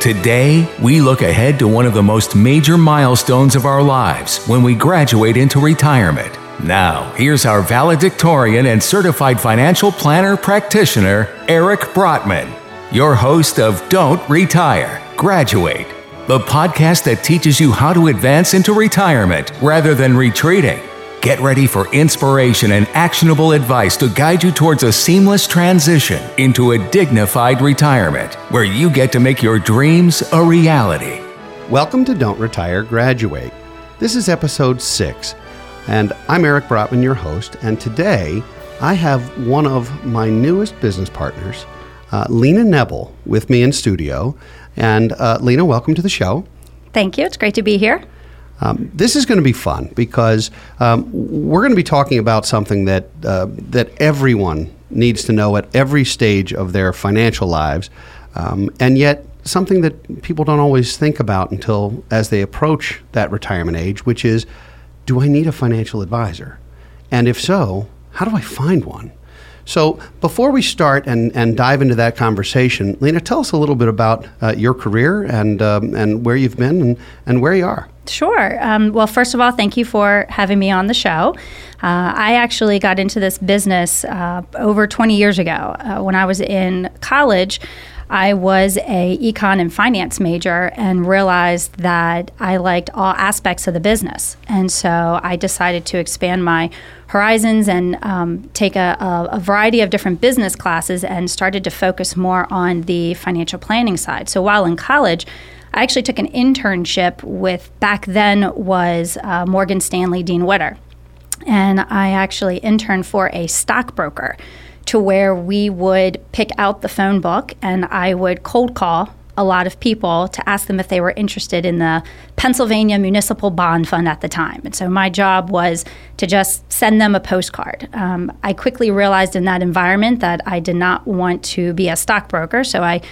Today, we look ahead to one of the most major milestones of our lives when we graduate into retirement. Now, here's our valedictorian and certified financial planner practitioner, Eric Brotman, your host of Don't Retire, Graduate, the podcast that teaches you how to advance into retirement rather than retreating. Get ready for inspiration and actionable advice to guide you towards a seamless transition into a dignified retirement where you get to make your dreams a reality. Welcome to Don't Retire, Graduate. This is episode six, and I'm Eric Brotman, your host. And today I have one of my newest business partners, uh, Lena Nebel, with me in studio. And uh, Lena, welcome to the show. Thank you. It's great to be here. Um, this is going to be fun because um, we're going to be talking about something that uh, that everyone needs to know at every stage of their financial lives, um, and yet something that people don't always think about until as they approach that retirement age, which is, do I need a financial advisor? And if so, how do I find one? So before we start and, and dive into that conversation, Lena, tell us a little bit about uh, your career and um, and where you've been and, and where you are. Sure. Um, well, first of all, thank you for having me on the show. Uh, I actually got into this business uh, over 20 years ago uh, when I was in college. I was a econ and finance major and realized that I liked all aspects of the business, and so I decided to expand my horizons and um, take a, a, a, variety of different business classes and started to focus more on the financial planning side. So while in college. I actually took an internship with back then was uh, Morgan Stanley Dean Witter, and I actually interned for a stockbroker, to where we would pick out the phone book and I would cold call a lot of people to ask them if they were interested in the Pennsylvania Municipal Bond Fund at the time. And so my job was to just send them a postcard. Um, I quickly realized in that environment that I did not want to be a stockbroker, so I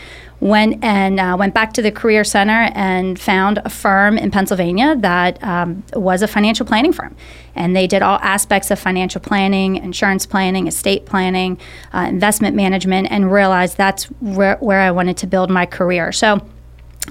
went and uh, went back to the career center and found a firm in Pennsylvania that um, was a financial planning firm, and they did all aspects of financial planning, insurance planning, estate planning, uh, investment management, and realized that's where, where I wanted to build my career. So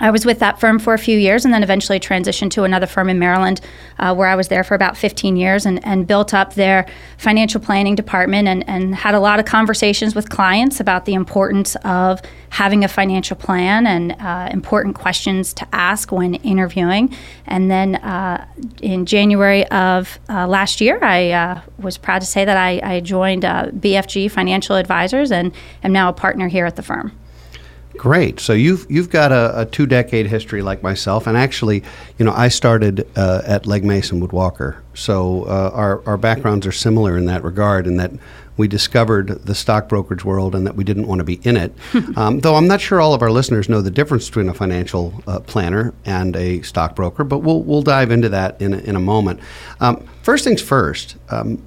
I was with that firm for a few years and then eventually transitioned to another firm in Maryland uh, where I was there for about 15 years and, and built up their financial planning department and, and had a lot of conversations with clients about the importance of having a financial plan and uh, important questions to ask when interviewing. And then uh, in January of uh, last year, I uh, was proud to say that I, I joined uh, BFG Financial Advisors and am now a partner here at the firm. Great. So you've you've got a, a two decade history like myself, and actually, you know, I started uh, at Legg Mason Wood Walker. So uh, our our backgrounds are similar in that regard, in that we discovered the stock brokerage world and that we didn't want to be in it. um, though I'm not sure all of our listeners know the difference between a financial uh, planner and a stockbroker, but we'll we'll dive into that in a, in a moment. Um, first things first. Um,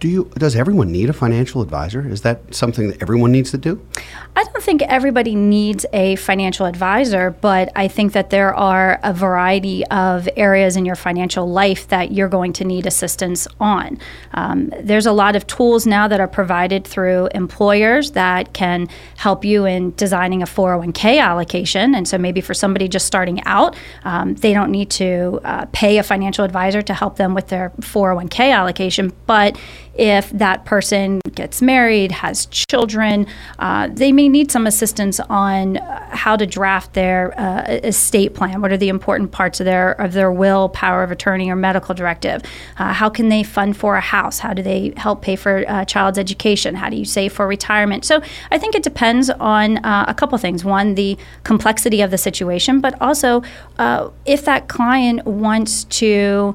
do you does everyone need a financial advisor? Is that something that everyone needs to do? I don't think everybody needs a financial advisor but i think that there are a variety of areas in your financial life that you're going to need assistance on. Um, there's a lot of tools now that are provided through employers that can help you in designing a 401k allocation. And so maybe for somebody just starting out um, they don't need to uh, pay a financial advisor to help them with their 401k allocation but if that person gets married, has children, uh, they may need some assistance on uh, how to draft their uh, estate plan. What are the important parts of their of their will, power of attorney, or medical directive? Uh, how can they fund for a house? How do they help pay for a uh, child's education? How do you save for retirement? So I think it depends on uh, a couple things. One, the complexity of the situation, but also if that client wants to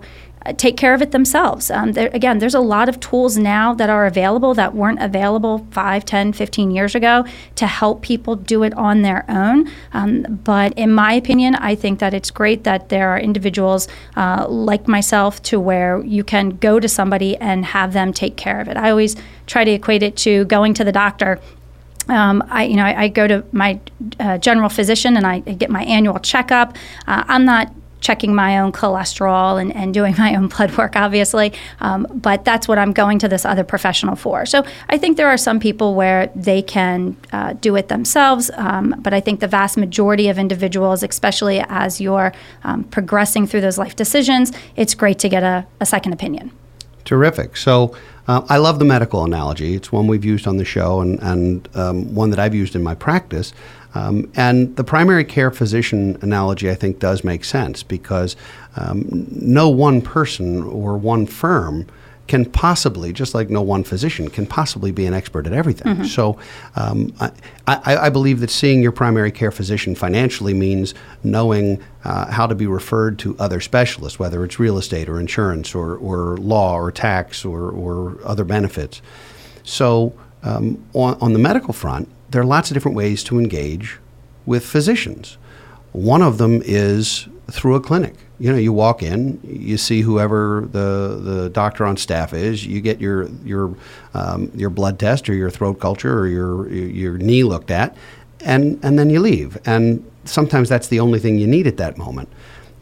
take care of it themselves. Um, there, again, there's a lot of tools now that are available that weren't available 5, 10, 15 years ago to help people do it on their own. Um, but in my opinion, I think that it's great that there are individuals uh, like myself to where you can go to somebody and have them take care of it. I always try to equate it to going to the doctor um, I, you know, I, I, go to my uh, general physician and I, I, get my annual checkup. Uh, I'm not checking my own cholesterol and, and doing my own blood work, obviously. Um, but that's what I'm going to this other professional for. So I think there are some people where they can uh, do it themselves, um, but I think the vast majority of individuals, especially as you're um, progressing through those life decisions, it's great to get a, a second opinion. Terrific. So uh, I love the medical analogy. It's one we've used on the show and, and um, one that I've used in my practice. Um, and the primary care physician analogy, I think, does make sense because um, no one person or one firm can possibly, just like no one physician, can possibly be an expert at everything. Mm-hmm. So um, I, I, I, believe that seeing your primary care physician financially means knowing uh, how to be referred to other specialists, whether it's real estate or insurance or, or law or tax or, or other benefits. So um, on, on the medical front, there are lots of different ways to engage with physicians. One of them is through a clinic. You know, you walk in, you see whoever the the doctor on staff is. You get your your um, your blood test or your throat culture or your your knee looked at, and and then you leave. And sometimes that's the only thing you need at that moment.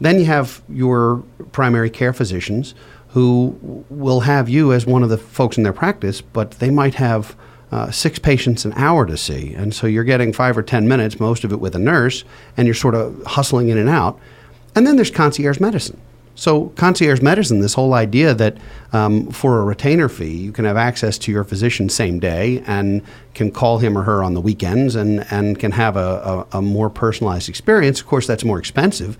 Then you have your primary care physicians who will have you as one of the folks in their practice, but they might have uh, six patients an hour to see. And so you're getting five or 10 minutes, most of it with a nurse, and you're sort of hustling in and out. And then there's concierge medicine. So, concierge medicine, this whole idea that um, for a retainer fee, you can have access to your physician same day and can call him or her on the weekends and, and can have a, a, a more personalized experience. Of course, that's more expensive,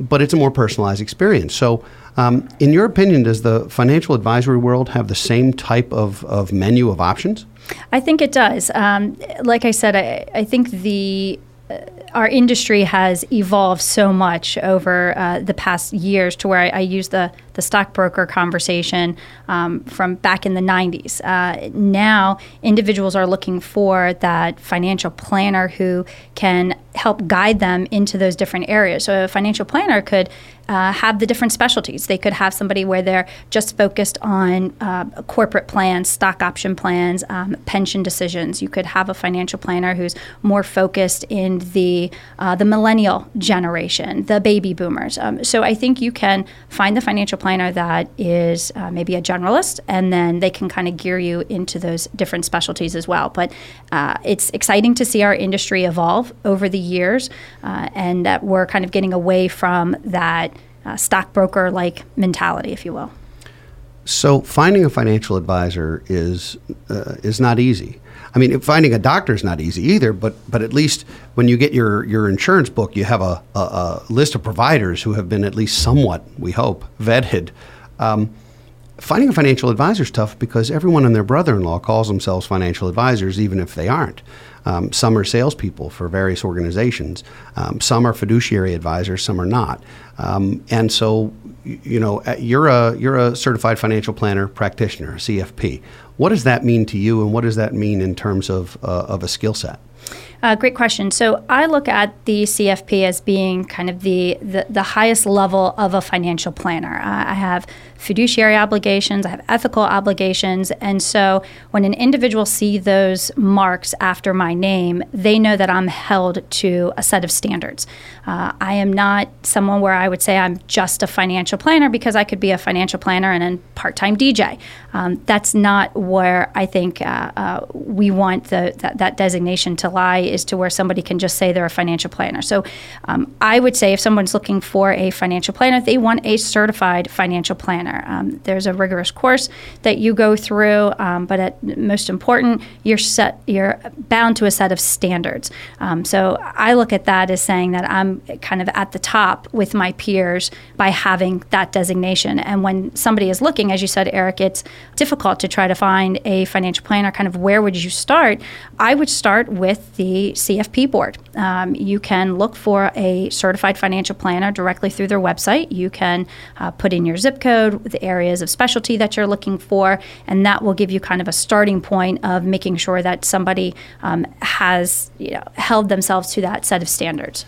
but it's a more personalized experience. So, um, in your opinion, does the financial advisory world have the same type of, of menu of options? I think it does. Um, like I said, I, I think the uh, our industry has evolved so much over uh, the past years to where I, I, use the, the stockbroker conversation um, from back in the 90s. Uh, now, individuals are looking for that financial planner who can help guide them into those different areas. So, a financial planner could uh, have the different specialties. They could have somebody where they're just focused on uh, corporate plans, stock option plans, um, pension decisions. You could have a financial planner who's more focused in the uh, the millennial generation, the baby boomers. Um, so I think you can find the financial planner that is uh, maybe a generalist, and then they can kind of gear you into those different specialties as well. But uh, it's exciting to see our industry evolve over the years, uh, and that we're kind of getting away from that uh, stockbroker like mentality, if you will. So finding a financial advisor is uh, is not easy. I mean, finding a doctor is not easy either. But but at least when you get your your insurance book, you have a, a, a list of providers who have been at least somewhat, we hope, vetted. Um, finding a financial advisor is tough because everyone and their brother-in-law calls themselves financial advisors, even if they aren't. Um, some are salespeople for various organizations. Um, some are fiduciary advisors. Some are not. Um, and so, you know, uh, you're a you're a certified financial planner practitioner, CFP. What does that mean to you, and what does that mean in terms of uh, of a skill set? Uh, great question. So I look at the CFP as being kind of the, the, the highest level of a financial planner. Uh, I have fiduciary obligations, I have ethical obligations, and so when an individual see those marks after my name, they know that I'm held to a set of standards. Uh, I am not someone where I would say I'm just a financial planner because I could be a financial planner and a part-time DJ. Um, that's not where I think uh, uh, we want the, that, that designation to lie is to where somebody can just say they're a financial planner. So um, I would say if someone's looking for a financial planner, they want a certified financial planner. Um, there's a rigorous course that you go through, um, but at most important, you're set, you're bound to a set of standards. Um, so I look at that as saying that I'm kind of at the top with my peers by having that designation. And when somebody is looking, as you said, Eric, it's difficult to try to find a financial planner. Kind of where would you start? I would start with the CFP board. Um, you can look for a certified financial planner directly through their website. You can uh, put in your zip code, the areas of specialty that you're looking for, and that will give you kind of a starting point of making sure that somebody um, has you know, held themselves to that set of standards.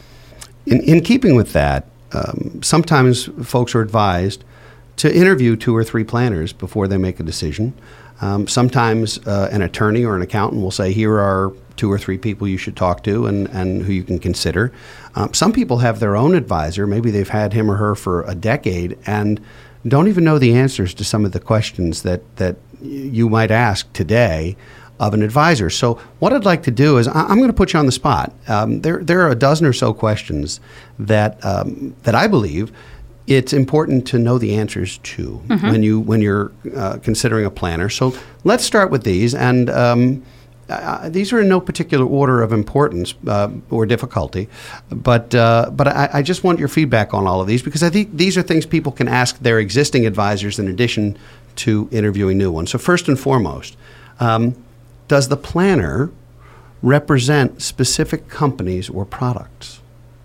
In, in keeping with that, um, sometimes folks are advised to interview two or three planners before they make a decision. Um, sometimes uh, an attorney or an accountant will say, here are two or three people you should talk to and, and who you can consider. Um, some people have their own advisor. Maybe they've had him or her for a decade and don't even know the answers to some of the questions that, that you might ask today of an advisor. So, what I'd like to do is I, am going to put you on the spot. Um, there, there are a dozen or so questions that um, that I believe it's important to know the answers to mm-hmm. when you when you're uh, considering a planner. So, let's start with these and. Um, uh, these are in no particular order of importance uh, or difficulty, but uh, but I, I, just want your feedback on all of these because I think these are things people can ask their existing advisors in addition to interviewing new ones. So first and foremost, um, does the planner represent specific companies or products?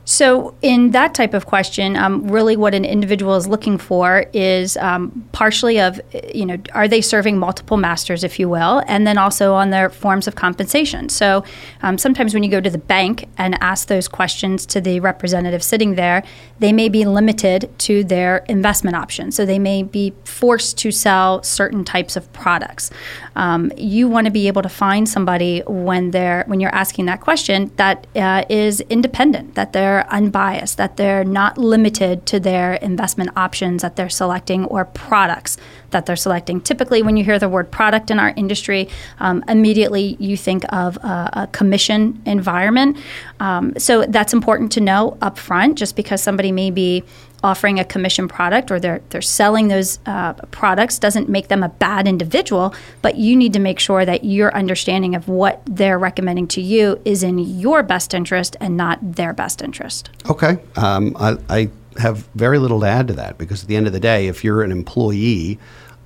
So, in that type of question, um, really what an individual is looking for is um, partially of, you know, are they serving multiple masters, if you will, and then also on their forms of compensation. So, um, sometimes when you go to the bank and ask those questions to the representative sitting there, they may be limited to their investment options. So, they may be forced to sell certain types of products. Um, you want to be able to find somebody when they're when you're asking that question that uh, is independent, that they're they're unbiased, that they're not limited to their investment options that they're selecting or products that they're selecting. Typically, when you hear the word product in our industry, um, immediately you think of a, a commission environment. Um, so that's important to know up front, just because somebody may be offering a commission product or they're they're selling those uh, products doesn't make them a bad individual, but you need to make sure that your understanding of what they're recommending to you is in your best interest and not their best interest. Okay, um, I, I have very little to add to that because at the end of the day, if you're an employee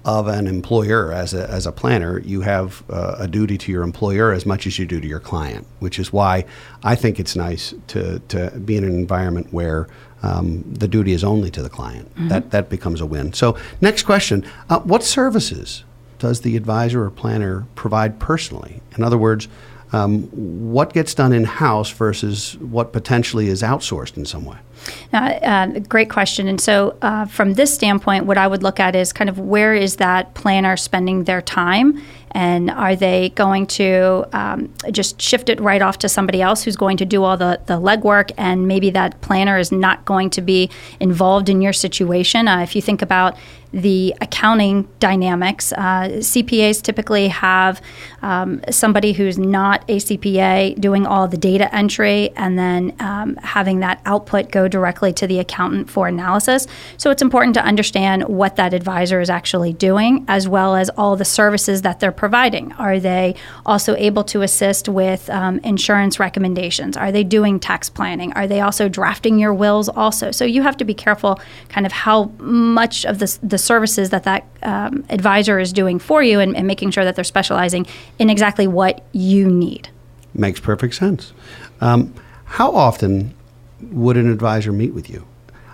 of an employer as a, as a planner, you have uh, a duty to your employer as much as you do to your client, which is why I think it's nice to, to be in an environment where um, the duty is only to the client. Mm-hmm. That, that becomes a win. So, next question uh, What services does the advisor or planner provide personally? In other words, um, what gets done in house versus what potentially is outsourced in some way? Uh, uh, great question. And so, uh, from this standpoint, what I would look at is kind of where is that planner spending their time and are they going to um, just shift it right off to somebody else who's going to do all the, the legwork? And maybe that planner is not going to be involved in your situation. Uh, if you think about the accounting dynamics. Uh, CPAs typically have um, somebody who's not a CPA doing all the data entry and then um, having that output go directly to the accountant for analysis. So it's important to understand what that advisor is actually doing, as well as all the services that they're providing? Are they also able to assist with um, insurance recommendations? Are they doing tax planning? Are they also drafting your wills also? So you have to be careful kind of how much of the, the services that that um, advisor is doing for you and, and making sure that they're specializing in exactly what you need. Makes perfect sense. Um, how often would an advisor meet with you?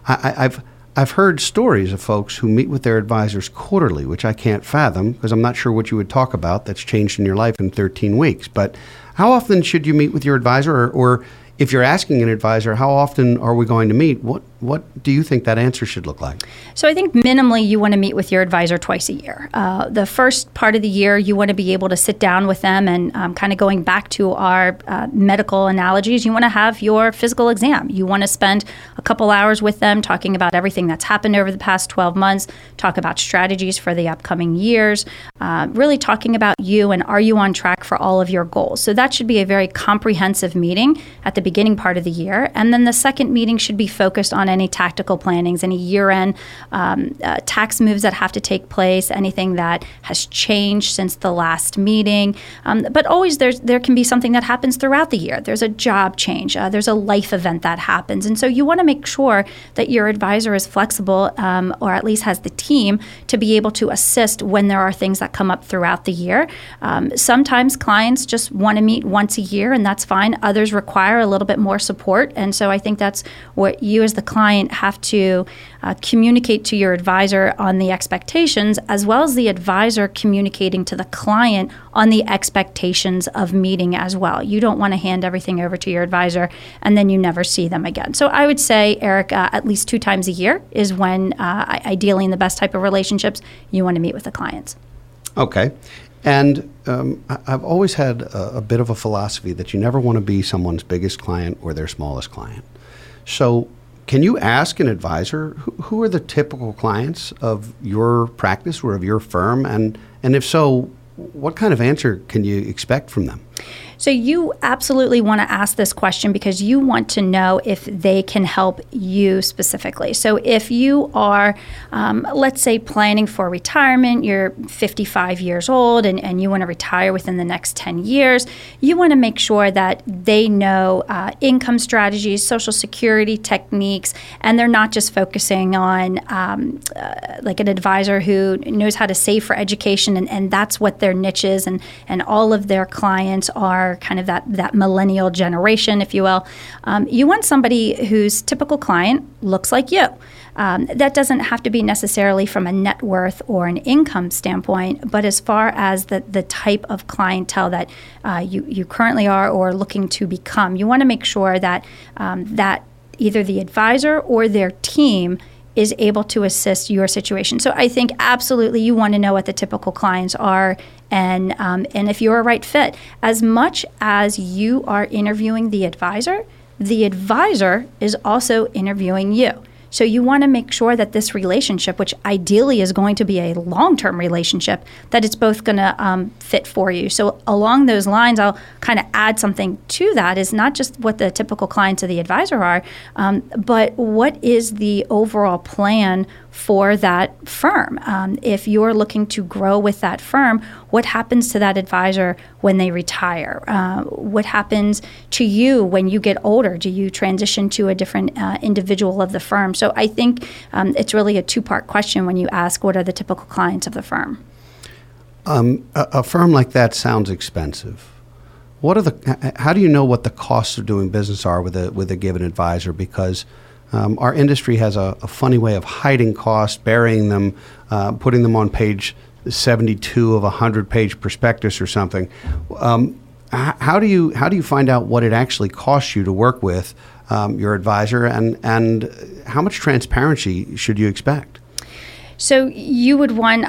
I, have I've heard stories of folks who meet with their advisors quarterly, which I can't fathom because I'm not sure what you would talk about that's changed in your life in 13 weeks. But how often should you meet with your advisor, or, or if you're asking an advisor, how often are we going to meet? What what do you think that answer should look like? So I think minimally you want to meet with your advisor twice a year. Uh, the first part of the year you want to be able to sit down with them and um, kind of going back to our uh, medical analogies. You want to have your physical exam. You want to spend a couple hours with them talking about everything that's happened over the past 12 months. Talk about strategies for the upcoming years. Uh, really talking about you and are you on track for all of your goals. So that should be a very comprehensive meeting at the beginning part of the year, and then the second meeting should be focused on any tactical plannings, any year end um, uh, tax moves that have to take place, anything that has changed since the last meeting. Um, but always there's, there can be something that happens throughout the year. There's a job change, uh, there's a life event that happens. And so you want to make sure that your advisor is flexible um, or at least has the team to be able to assist when there are things that come up throughout the year. Um, sometimes clients just want to meet once a year, and that's fine. Others require a little bit more support. And so I think that's what you, as the client, have to uh, communicate to your advisor on the expectations, as well as the advisor communicating to the client on the expectations of meeting as well. You don't want to hand everything over to your advisor and then you never see them again. So I would say, Eric, uh, at least two times a year is when, uh, ideally, in the best type of relationships, you want to meet with the clients. Okay. And um, I've always had a, a bit of a philosophy that you never want to be someone's biggest client or their smallest client. So, can you ask an advisor who, who are the typical clients of your practice or of your firm? And, and if so, what kind of answer can you expect from them? So you absolutely want to ask this question because you want to know if they can help you specifically. So if you are, um, let's say, planning for retirement, you're 55 years old and, and you want to retire within the next 10 years, you want to make sure that they know uh, income strategies, social security techniques, and they're not just focusing on um, uh, like an advisor who knows how to save for education and, and that's what their niche is and, and all of their clients are kind of that, that millennial generation, if you will. Um, you want somebody whose typical client looks like you. Um, that doesn't have to be necessarily from a net worth or an income standpoint, but as far as the, the type of clientele that uh, you, you currently are or looking to become, you want to make sure that um, that either the advisor or their team is able to assist your situation. So I think absolutely you want to know what the typical clients are and um, and if you're a right fit. As much as you are interviewing the advisor, the advisor is also interviewing you. So you want to make sure that this relationship, which ideally is going to be a long-term relationship, that it's both going to um, fit for you. So along those lines, I'll kind of add something to that. Is not just what the typical clients of the advisor are, um, but what is the overall plan for that firm. Um, if you're looking to grow with that firm, what happens to that advisor when they retire? Uh, what happens to you when you get older? Do you transition to a different uh, individual of the firm? So I think um, it's really a two part question when you ask what are the typical clients of the firm. Um, a, a firm like that sounds expensive. What are the? How do you know what the costs of doing business are with a with a given advisor? Because um, our industry has a, a, funny way of hiding costs, burying them, uh, putting them on page 72 of a 100 page prospectus or something. Um, how do you how do you find out what it actually costs you to work with um, your advisor and and how much transparency should you expect? So you would want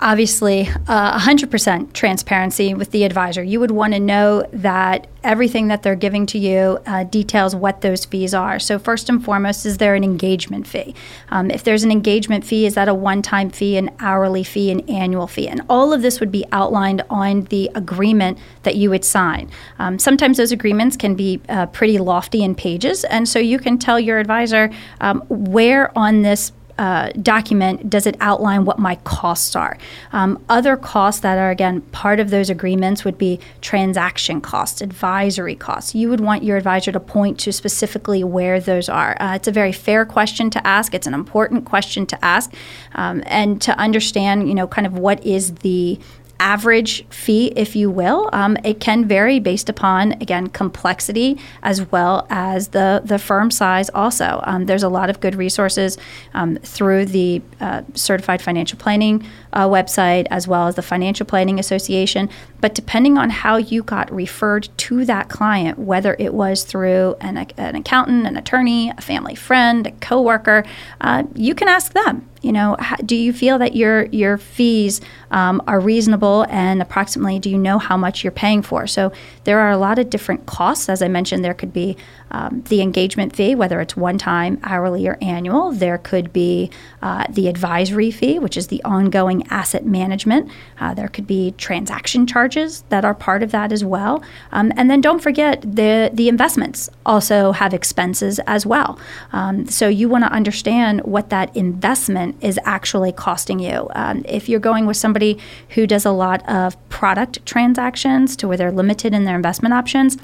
obviously uh, 100% transparency with the advisor. You would want to know that everything that they're giving to you uh, details what those fees are. So, first and foremost, is there an engagement fee? Um, if there's an engagement fee, is that a one time fee, an hourly fee, an annual fee? And all of this would be outlined on the agreement that you would sign. Um, sometimes those agreements can be uh, pretty lofty in pages, and so you can tell your advisor um, where on this uh, document does it outline what my costs are. Um, other costs that are, again, part of those agreements would be transaction costs, advisory costs. You would want your advisor to point to specifically where those are. Uh, it's a very fair question to ask, it's an important question to ask, um, and to understand, you know, kind of what is the average fee, if you will. Um, it can vary based upon, again, complexity as well as the, the firm size, also. Um, there's a lot of good resources um, through the uh, Certified Financial Planning uh, website as well as the Financial Planning Association. But depending on how you got referred to that client, whether it was through an, an accountant, an attorney, a family friend, a coworker, uh, you can ask them you know, do you feel that your your fees um, are reasonable and approximately do you know how much you're paying for? So there are a lot of different costs. As I mentioned, there could be um, the engagement fee, whether it's one time, hourly, or annual. There could be uh, the advisory fee, which is the ongoing asset management. Uh, there could be transaction charges that are part of that as well. Um, and then don't forget the the investments also have expenses as well. Um, so you want to understand what that investment is actually costing you. Um, if you're going with somebody who does a lot of product transactions to where they're limited in their investment options,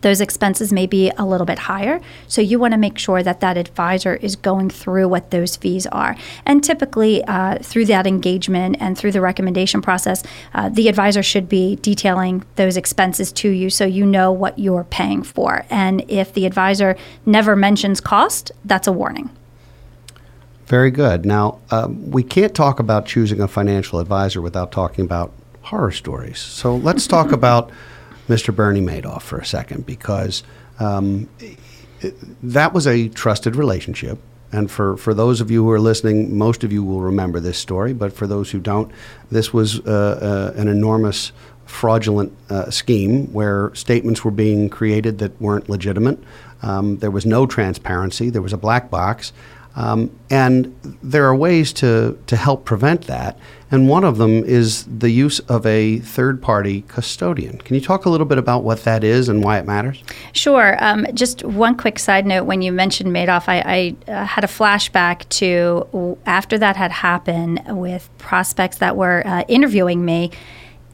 those expenses may be a little bit higher. So you want to make sure that that advisor is going through what those fees are. And typically, uh, through that engagement and through the recommendation process, uh, the advisor should be detailing those expenses to you so you know what you're paying for. And if the advisor never mentions cost, that's a warning. Very good. Now, um, we can't talk about choosing a financial advisor without talking about horror stories. So let's talk about Mr. Bernie Madoff for a second because um, that was a trusted relationship. And for, for those of you who are listening, most of you will remember this story, but for those who don't, this was uh, uh, an enormous fraudulent uh, scheme where statements were being created that weren't legitimate. Um, there was no transparency, there was a black box. Um, and there are ways to, to help prevent that. And one of them is the use of a third party custodian. Can you talk a little bit about what that is and why it matters? Sure. Um, just one quick side note when you mentioned Madoff, I, I uh, had a flashback to after that had happened with prospects that were uh, interviewing me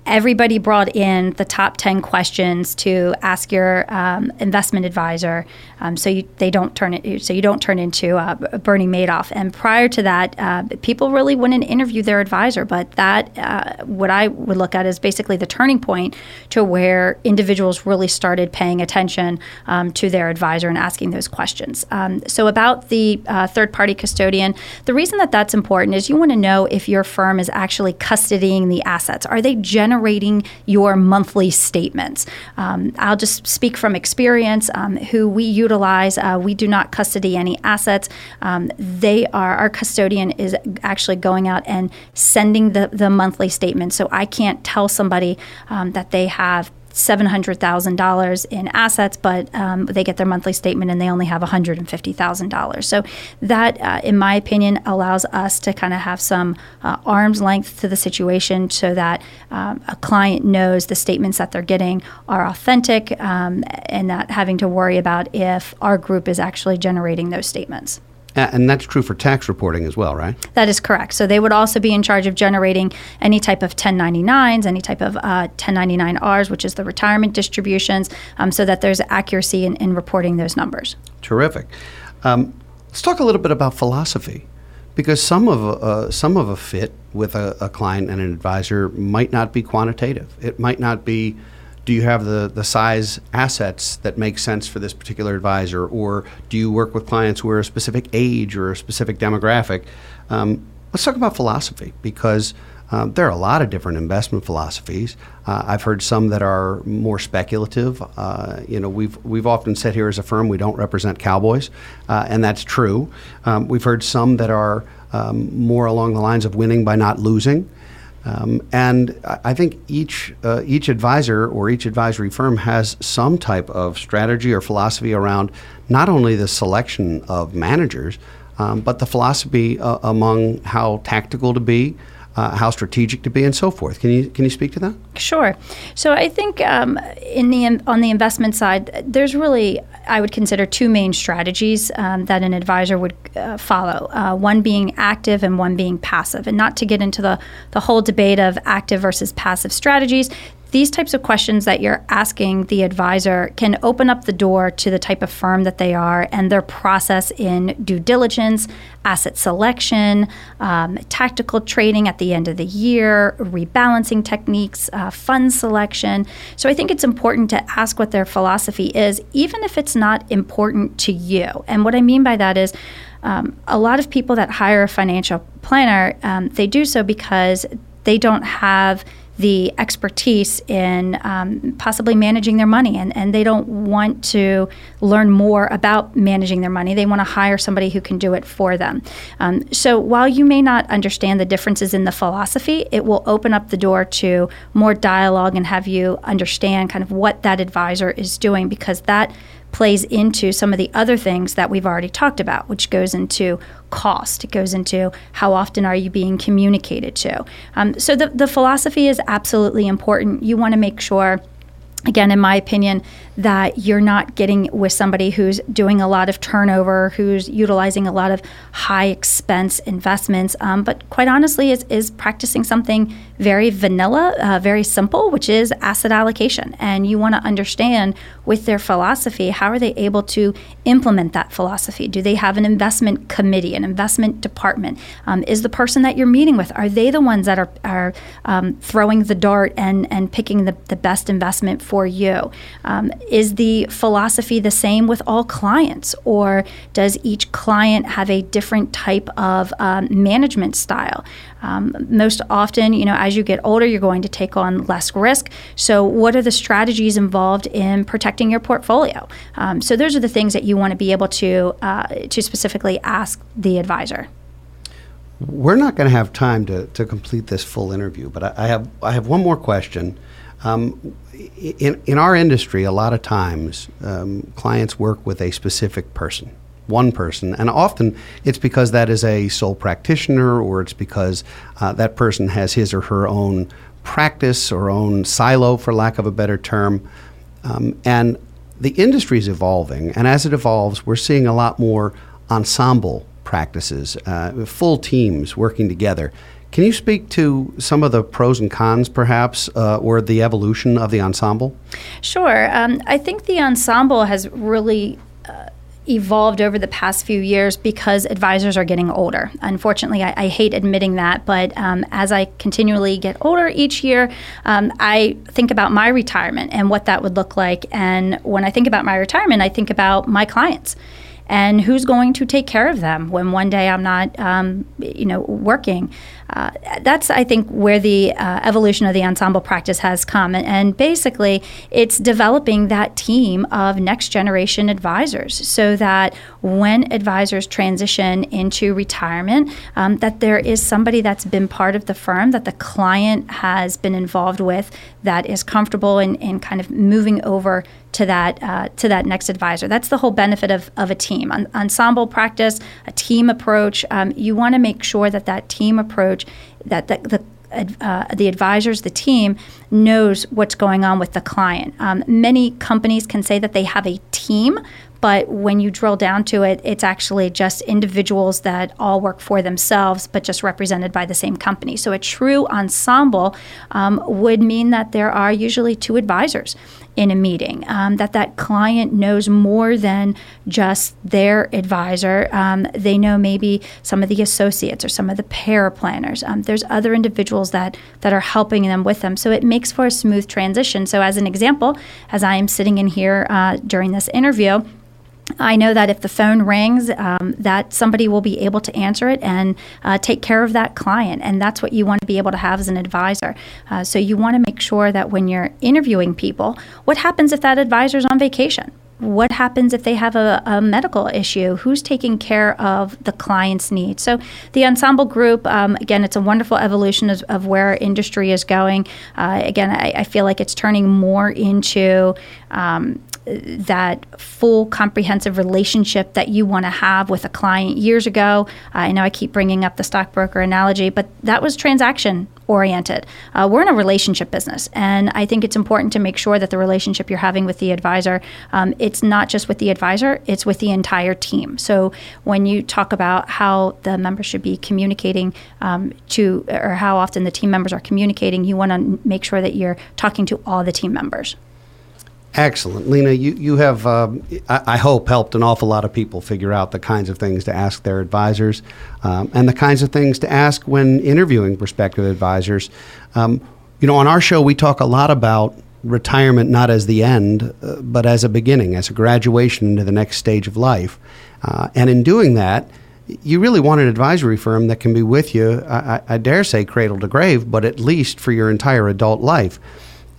everybody brought in the top 10 questions to ask your um, investment advisor. Um, so you, they don't turn it so you don't turn into uh, Bernie Madoff. And prior to that uh, people really wouldn't interview their advisor but that uh, what I would look at is basically the turning point to where individuals really started paying attention um, to their advisor and asking those questions. Um, so about the uh, third party custodian the reason that that's important is you want to know if your firm is actually custodying the assets. Are they generating generating your monthly statements. Um, I'll just speak from experience. Um, who we utilize, uh, we do not custody any assets. Um, they are our custodian is actually going out and sending the the monthly statement. So I can't tell somebody um, that they have $700,000 in assets, but um, they get their monthly statement and they only have $150,000. So that, uh, in my opinion, allows us to kind of have some uh, arm's length to the situation so that um, a client knows the statements that they're getting are authentic um, and not having to worry about if our group is actually generating those statements. And that's true for tax reporting as well, right? That is correct. So they would also be in charge of generating any type of 1099s, any type of uh, 1099Rs, which is the retirement distributions, um, so that there's accuracy in, in reporting those numbers. Terrific. Um, let's talk a little bit about philosophy, because some of uh, some of a fit with a, a client and an advisor might not be quantitative. It might not be do you have the, the size assets that make sense for this particular advisor, or do you work with clients who are a specific age or a specific demographic? Um, let's talk about philosophy because um, there are a lot of different investment philosophies. Uh, I've heard some that are more speculative. Uh, you know, we've we've often said here as a firm we don't represent cowboys, uh, and that's true. Um, we've heard some that are um, more along the lines of winning by not losing. Um, and I think each uh, each advisor or each advisory firm has some type of strategy or philosophy around not only the selection of managers, um, but the philosophy uh, among how tactical to be, uh, how strategic to be, and so forth. Can you can you speak to that? Sure. So I think um, in the on the investment side, there's really I would consider two main strategies um, that an advisor would uh, follow. Uh, one being active and one being passive, and not to get into the the whole debate of active versus passive strategies these types of questions that you're asking the advisor can open up the door to the type of firm that they are and their process in due diligence, asset selection, um, tactical trading at the end of the year, rebalancing techniques, uh, fund selection. So I think it's important to ask what their philosophy is, even if it's not important to you. And what I mean by that is, um, a lot of people that hire a financial planner, um, they do so because they don't have the expertise in um, possibly managing their money and, and they don't want to learn more about managing their money. They want to hire somebody who can do it for them. Um, so while you may not understand the differences in the philosophy, it will open up the door to more dialogue and have you understand kind of what that advisor is doing because that plays into some of the other things that we've already talked about, which goes into cost. It goes into how often are you being communicated to. Um, so the, the philosophy is absolutely important. You want to make sure again, in my opinion, that you're not getting with somebody who's doing a lot of turnover, who's utilizing a lot of high expense investments, um, but quite honestly, is, is practicing something very vanilla, uh, very simple, which is asset allocation. And you want to understand with their philosophy, how are they able to implement that philosophy? Do they have an investment committee, an investment department? Um, is the person that you're meeting with, are they the ones that are, are um, throwing the dart and, and picking the, the best investment for you? Is the philosophy the same with all clients, or does each client have a different type of um, management style? Um, most often, you know, as you get older, you're going to take on less risk. So, what are the strategies involved in protecting your portfolio? Um, so, those are the things that you want to be able to uh, to specifically ask the advisor. We're not going to have time to, to complete this full interview, but I, I have I have one more question. Um, in, in our industry, a lot of times um, clients work with a specific person, one person, and often it's because that is a sole practitioner or it's because uh, that person has his or her own practice or own silo, for lack of a better term. Um, and the industry is evolving, and as it evolves, we're seeing a lot more ensemble practices, uh, full teams working together. Can you speak to some of the pros and cons, perhaps, uh, or the evolution of the ensemble? Sure. Um, I think the ensemble has really uh, evolved over the past few years because advisors are getting older. Unfortunately, I, I hate admitting that, but um, as I continually get older each year, um, I think about my retirement and what that would look like. And when I think about my retirement, I think about my clients and who's going to take care of them when one day I'm not, um, you know, working. Uh, that's, I think, where the uh, evolution of the ensemble practice has come. And, and, basically, it's developing that team of next generation advisors so that when advisors transition into retirement, um, that there is somebody that's been part of the firm that the client has been involved with that is comfortable in, in kind of moving over to that uh, to that next advisor. That's the whole benefit of, of a team. ensemble practice, a team approach. Um, you want to make sure that that team approach, that the, the uh, the advisors, the team knows what's going on with the client. Um, many companies can say that they have a team, but when you drill down to it, it's actually just individuals that all work for themselves, but just represented by the same company. So a true ensemble um, would mean that there are usually two advisors in a meeting, um, that that client knows more than just their advisor. Um, they know maybe some of the associates or some of the paraplanners. Um, there's other individuals that, that are helping them with them. So it makes for a smooth transition. So, as an example, as I am sitting in here uh, during this interview, I know that if the phone rings, um, that somebody will be able to answer it and uh, take care of that client, and that's what you want to be able to have as an advisor. Uh, so you want to make sure that when you're interviewing people, what happens if that advisor is on vacation? What happens if they have a, a, medical issue? Who's taking care of the client's needs? So, the ensemble group, um, again, it's a wonderful evolution of, of where industry is going. Uh, again, I, I, feel like it's turning more into um, that full comprehensive relationship that you want to have with a client years ago. I know I keep bringing up the stockbroker analogy, but that was transaction oriented. Uh, we're in a relationship business, and I think it's important to make sure that the relationship you're having with the advisor, um, it's not just with the advisor, it's with the entire team. So when you talk about how the members should be communicating um, to, or how often the team members are communicating, you want to make sure that you're talking to all the team members. Excellent. Lena, you, you have, um, I, I, hope, helped an awful lot of people figure out the kinds of things to ask their advisors um, and the kinds of things to ask when interviewing prospective advisors. Um, you know, on our show, we talk a lot about retirement not as the end, uh, but as a beginning, as a graduation into the next stage of life. Uh, and in doing that, you really want an advisory firm that can be with you, I, I dare say, cradle to grave, but at least for your entire adult life.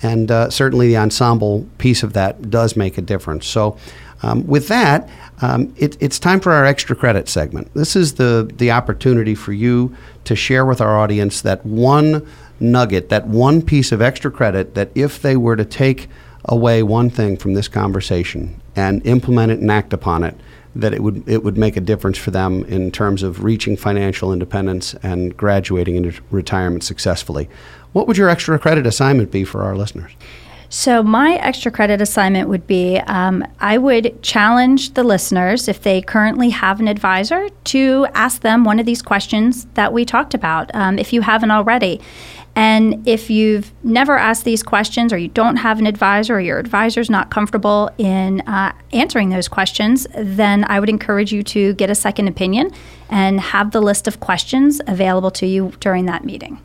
And uh, certainly the ensemble piece of that does make a difference. So, um, with that, um, it, it's time for our extra credit segment. This is the, the opportunity for you to share with our audience that one nugget, that one piece of extra credit that if they were to take away one thing from this conversation and implement it and act upon it, that it would it would make a difference for them in terms of reaching financial independence and graduating into retirement successfully. What would your extra credit assignment be for our listeners? So, my extra credit assignment would be um, I would challenge the listeners, if they currently have an advisor, to ask them one of these questions that we talked about, um, if you haven't already. And if you've never asked these questions, or you don't have an advisor, or your advisor's not comfortable in uh, answering those questions, then I would encourage you to get a second opinion and have the list of questions available to you during that meeting.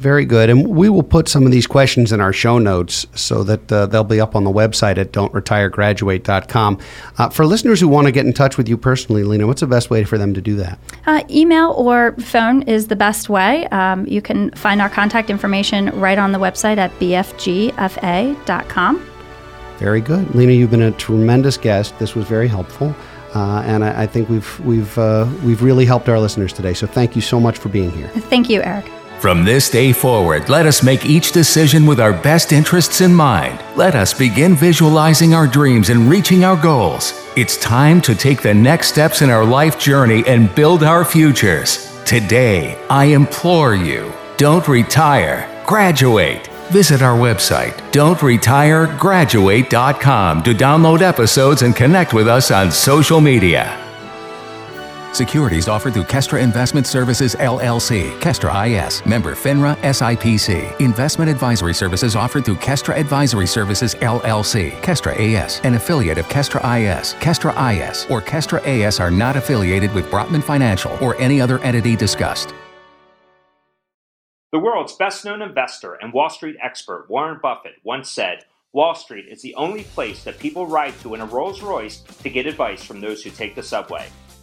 Very good. And we will put some of these questions in our show notes so that uh, they'll be up on the website at don'tretiregraduate.com. Uh, for listeners who want to get in touch with you personally, Lena, what's the best way for them to do that? Uh, email or phone is the best way. Um, you can find our contact information right on the website at bfgfa.com. Very good. Lena, you've been a tremendous guest. This was very helpful. Uh, and I, I, think we've we've uh, we've really helped our listeners today. So thank you so much for being here. Thank you, Eric. From this day forward, let us make each decision with our best interests in mind. Let us begin visualizing our dreams and reaching our goals. It's time to take the next steps in our life journey and build our futures. Today, I implore you don't retire, graduate. Visit our website, don'tretiregraduate.com, to download episodes and connect with us on social media. Securities offered through Kestra Investment Services LLC, Kestra IS, member FINRA SIPC. Investment advisory services offered through Kestra Advisory Services LLC, Kestra AS, an affiliate of Kestra IS. Kestra IS or Kestra AS are not affiliated with Brotman Financial or any other entity discussed. The world's best known investor and Wall Street expert, Warren Buffett, once said, Wall Street is the only place that people ride to in a Rolls Royce to get advice from those who take the subway.